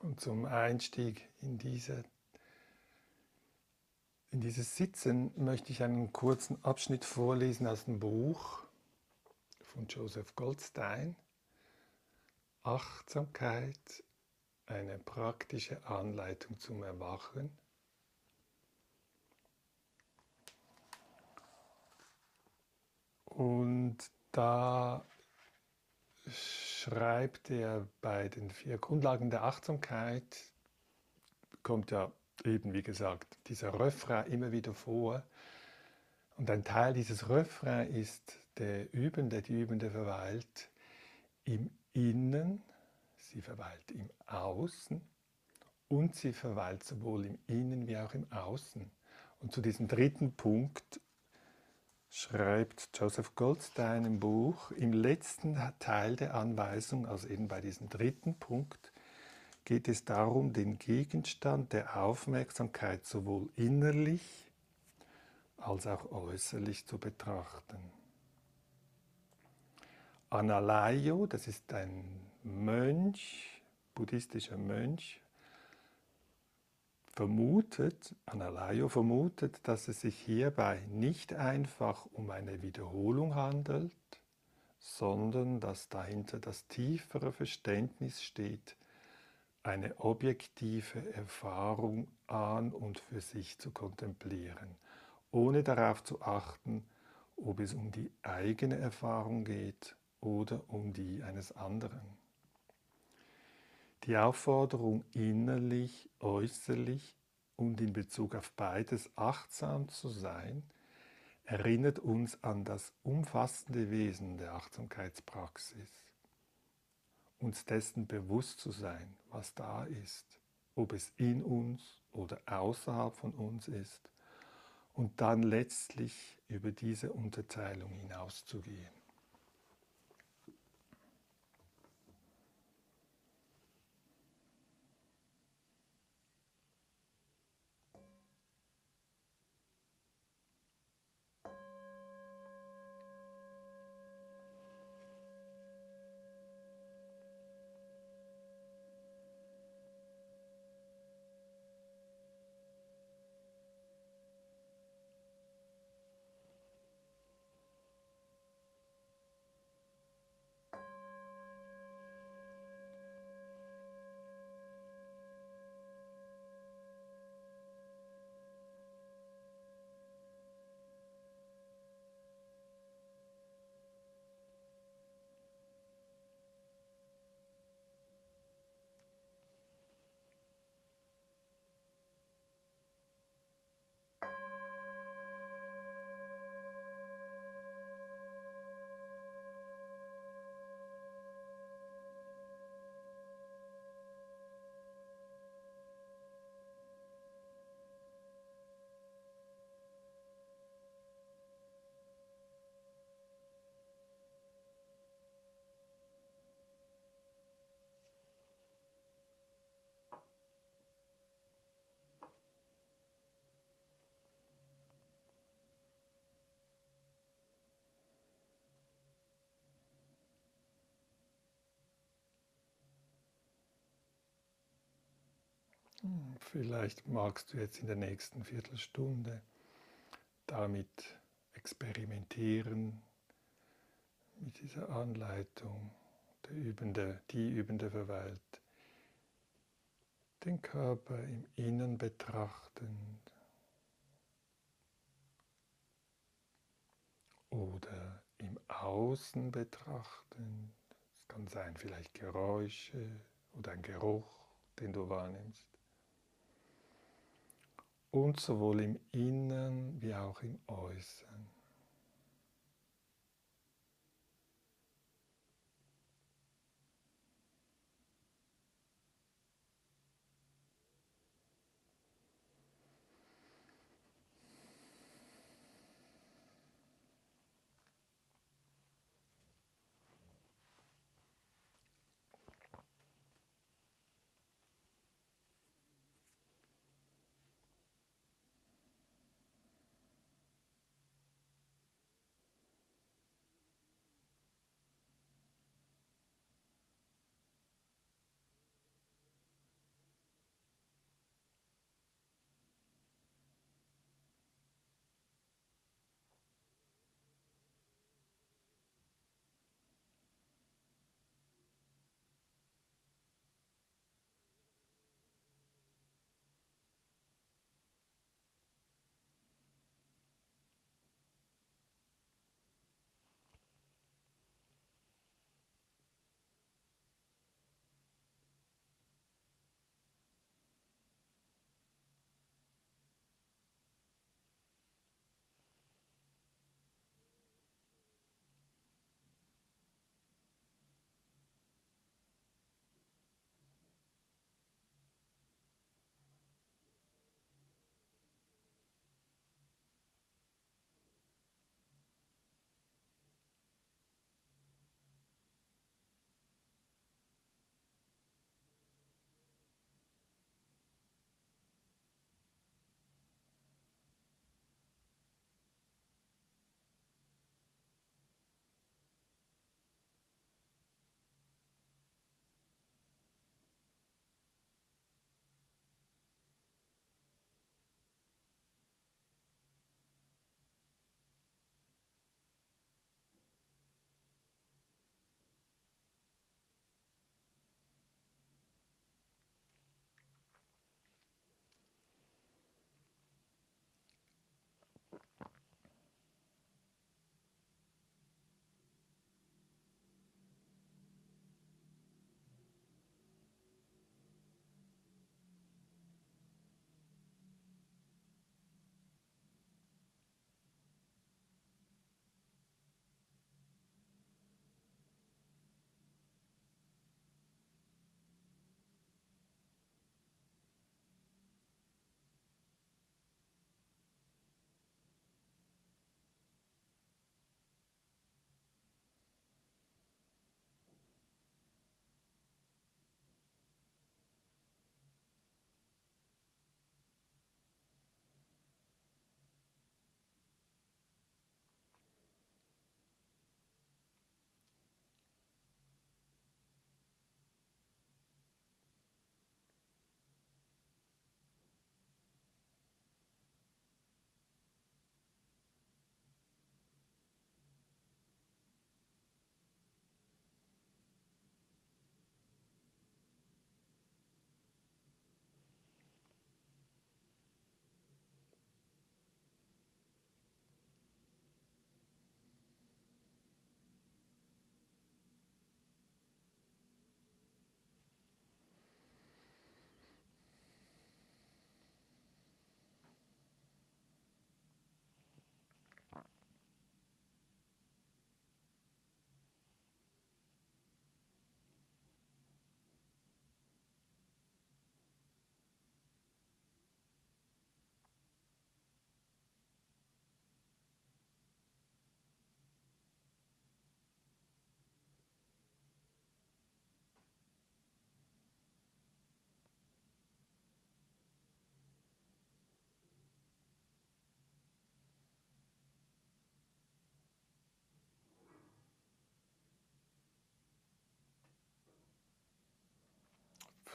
Und zum Einstieg in, diese, in dieses Sitzen möchte ich einen kurzen Abschnitt vorlesen aus dem Buch von Joseph Goldstein. Achtsamkeit, eine praktische Anleitung zum Erwachen. Und da schreibt er bei den vier Grundlagen der Achtsamkeit, kommt ja eben, wie gesagt, dieser Refrain immer wieder vor. Und ein Teil dieses Refrain ist, der Übende, die Übende verweilt im Innen, sie verweilt im Außen und sie verweilt sowohl im Innen wie auch im Außen. Und zu diesem dritten Punkt schreibt Joseph Goldstein im Buch, im letzten Teil der Anweisung, also eben bei diesem dritten Punkt, geht es darum, den Gegenstand der Aufmerksamkeit sowohl innerlich als auch äußerlich zu betrachten. Analayo, das ist ein Mönch, buddhistischer Mönch, vermutet, Analayo vermutet, dass es sich hierbei nicht einfach um eine Wiederholung handelt, sondern dass dahinter das tiefere Verständnis steht, eine objektive Erfahrung an und für sich zu kontemplieren, ohne darauf zu achten, ob es um die eigene Erfahrung geht oder um die eines anderen. Die Aufforderung, innerlich, äußerlich und in Bezug auf beides achtsam zu sein, erinnert uns an das umfassende Wesen der Achtsamkeitspraxis. Uns dessen bewusst zu sein, was da ist, ob es in uns oder außerhalb von uns ist, und dann letztlich über diese Unterteilung hinauszugehen. Vielleicht magst du jetzt in der nächsten Viertelstunde damit experimentieren, mit dieser Anleitung. Der Übende, die Übende verweilt, den Körper im Innen betrachtend oder im Außen betrachtend. Es kann sein vielleicht Geräusche oder ein Geruch, den du wahrnimmst und sowohl im Innen wie auch im Äußeren.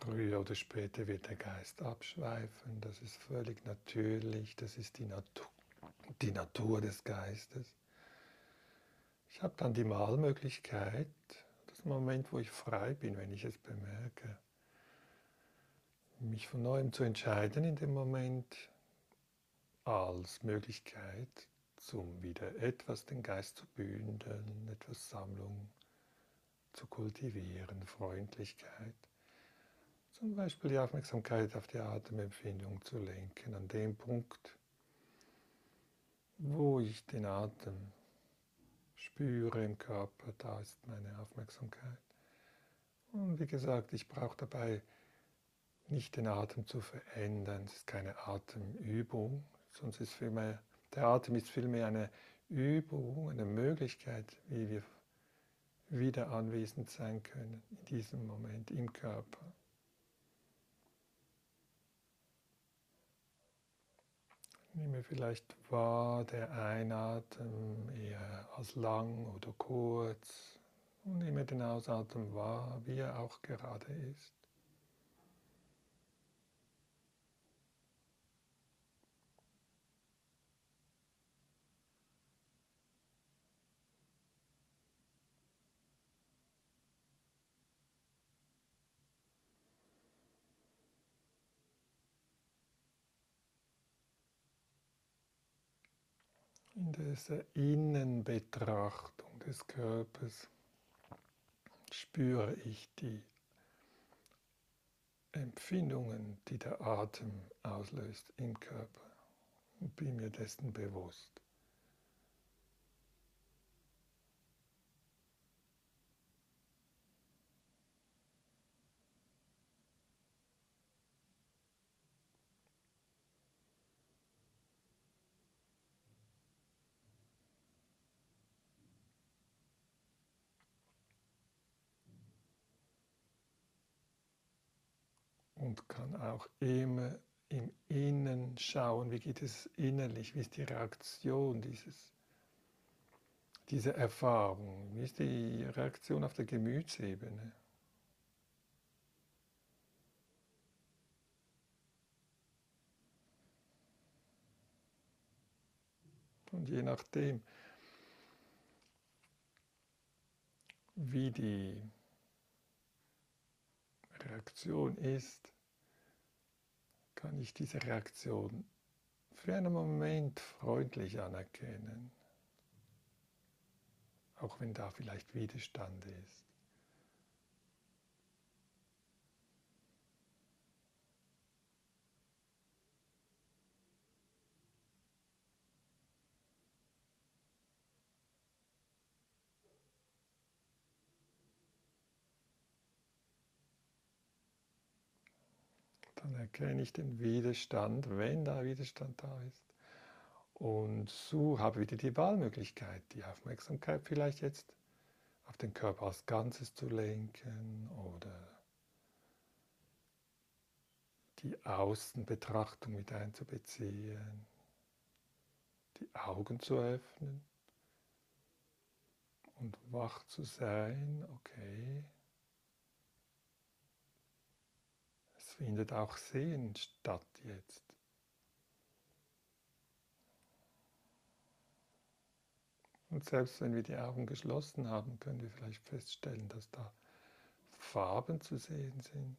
Früher oder später wird der Geist abschweifen, das ist völlig natürlich, das ist die Natur, die Natur des Geistes. Ich habe dann die Malmöglichkeit, das Moment, wo ich frei bin, wenn ich es bemerke, mich von neuem zu entscheiden in dem Moment als Möglichkeit, zum wieder etwas den Geist zu bündeln, etwas Sammlung zu kultivieren, Freundlichkeit. Zum Beispiel die Aufmerksamkeit auf die Atemempfindung zu lenken, an dem Punkt, wo ich den Atem spüre im Körper, da ist meine Aufmerksamkeit. Und wie gesagt, ich brauche dabei nicht den Atem zu verändern, es ist keine Atemübung, sonst ist vielmehr, der Atem ist vielmehr eine Übung, eine Möglichkeit, wie wir wieder anwesend sein können in diesem Moment im Körper. Nehme vielleicht wahr, der Einatmen eher als lang oder kurz und nehme den Ausatmen wahr, wie er auch gerade ist. Dieser Innenbetrachtung des Körpers spüre ich die Empfindungen, die der Atem auslöst im Körper und bin mir dessen bewusst. Und kann auch immer im Innen schauen, wie geht es innerlich, wie ist die Reaktion dieses, dieser Erfahrung, wie ist die Reaktion auf der Gemütsebene. Und je nachdem, wie die Reaktion ist, kann ich diese Reaktion für einen Moment freundlich anerkennen, auch wenn da vielleicht Widerstand ist. Dann erkenne ich den Widerstand, wenn da Widerstand da ist. Und so habe ich wieder die Wahlmöglichkeit, die Aufmerksamkeit vielleicht jetzt auf den Körper als Ganzes zu lenken oder die Außenbetrachtung mit einzubeziehen, die Augen zu öffnen und wach zu sein, okay. Findet auch Sehen statt jetzt. Und selbst wenn wir die Augen geschlossen haben, können wir vielleicht feststellen, dass da Farben zu sehen sind.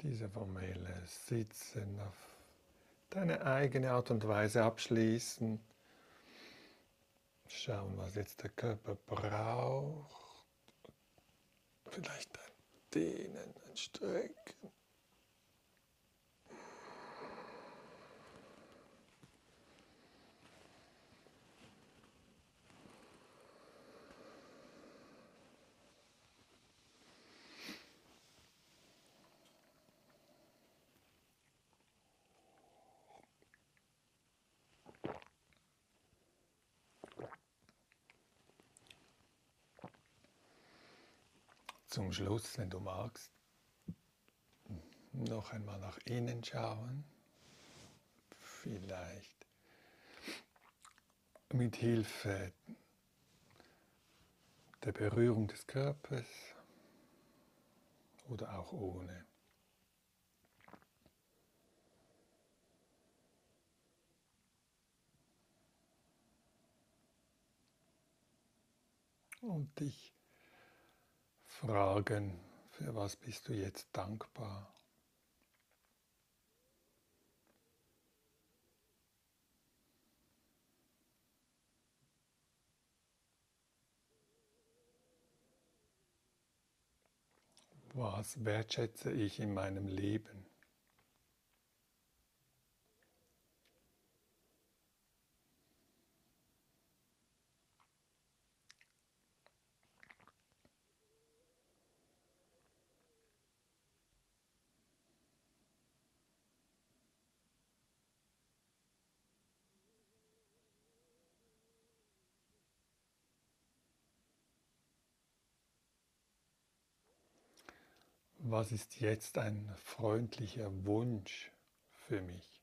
Diese formelle Sitzen auf deine eigene Art und Weise abschließen. Schauen, was jetzt der Körper braucht. Vielleicht ein Dehnen, ein Strecken. Zum Schluss, wenn du magst, noch einmal nach innen schauen. Vielleicht mit Hilfe der Berührung des Körpers oder auch ohne. Und dich fragen, für was bist du jetzt dankbar? Was wertschätze ich in meinem Leben? Was ist jetzt ein freundlicher Wunsch für mich?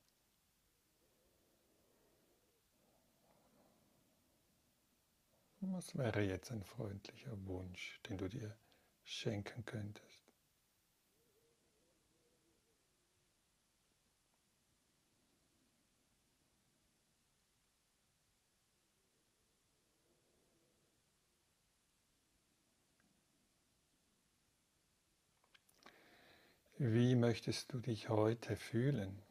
Was wäre jetzt ein freundlicher Wunsch, den du dir schenken könntest? Wie möchtest du dich heute fühlen?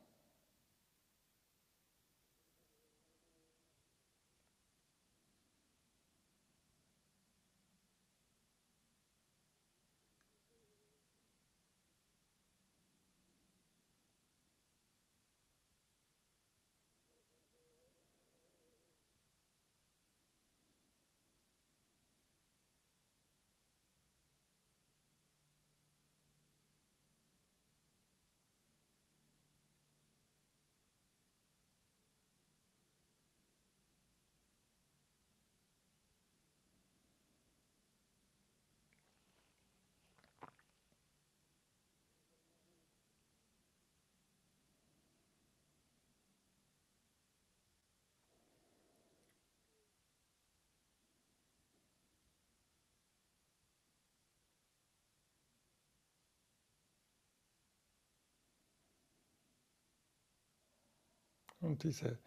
Und diese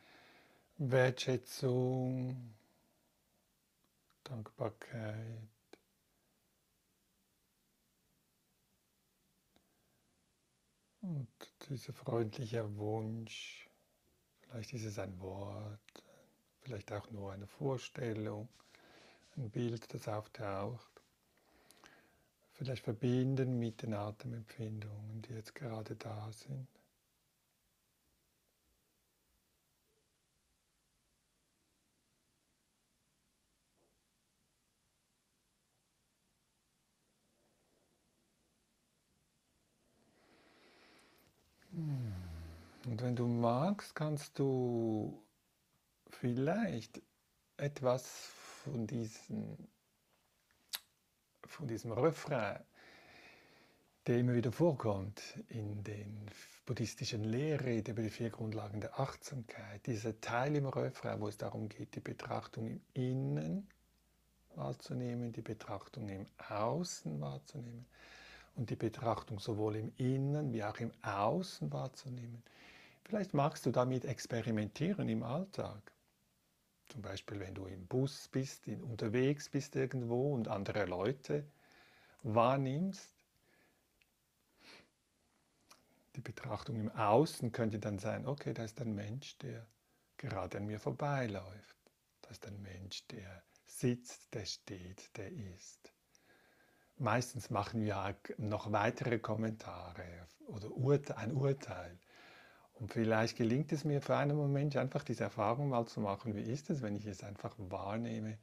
Wertschätzung, Dankbarkeit, und dieser freundliche Wunsch, vielleicht ist es ein Wort, vielleicht auch nur eine Vorstellung, ein Bild, das auftaucht. Vielleicht verbinden mit den Atemempfindungen, die jetzt gerade da sind. Und wenn du magst, kannst du vielleicht etwas von, diesen, von diesem Refrain, der immer wieder vorkommt in den buddhistischen Lehrreden über die vier Grundlagen der Achtsamkeit, dieser Teil im Refrain, wo es darum geht, die Betrachtung im Innen wahrzunehmen, die Betrachtung im Außen wahrzunehmen und die Betrachtung sowohl im Innen wie auch im Außen wahrzunehmen. Vielleicht magst du damit experimentieren im Alltag. Zum Beispiel, wenn du im Bus bist, in, unterwegs bist irgendwo und andere Leute wahrnimmst. Die Betrachtung im Außen könnte dann sein, okay, da ist ein Mensch, der gerade an mir vorbeiläuft. Da ist ein Mensch, der sitzt, der steht, der ist. Meistens machen wir noch weitere Kommentare oder ein Urteil. Und vielleicht gelingt es mir für einen Moment einfach diese Erfahrung mal zu machen, wie ist es, wenn ich es einfach wahrnehme,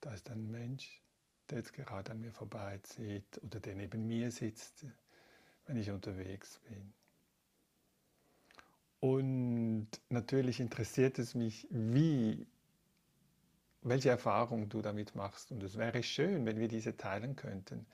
da ist ein Mensch, der jetzt gerade an mir vorbeizieht oder der neben mir sitzt, wenn ich unterwegs bin. Und natürlich interessiert es mich, wie, welche Erfahrung du damit machst. Und es wäre schön, wenn wir diese teilen könnten.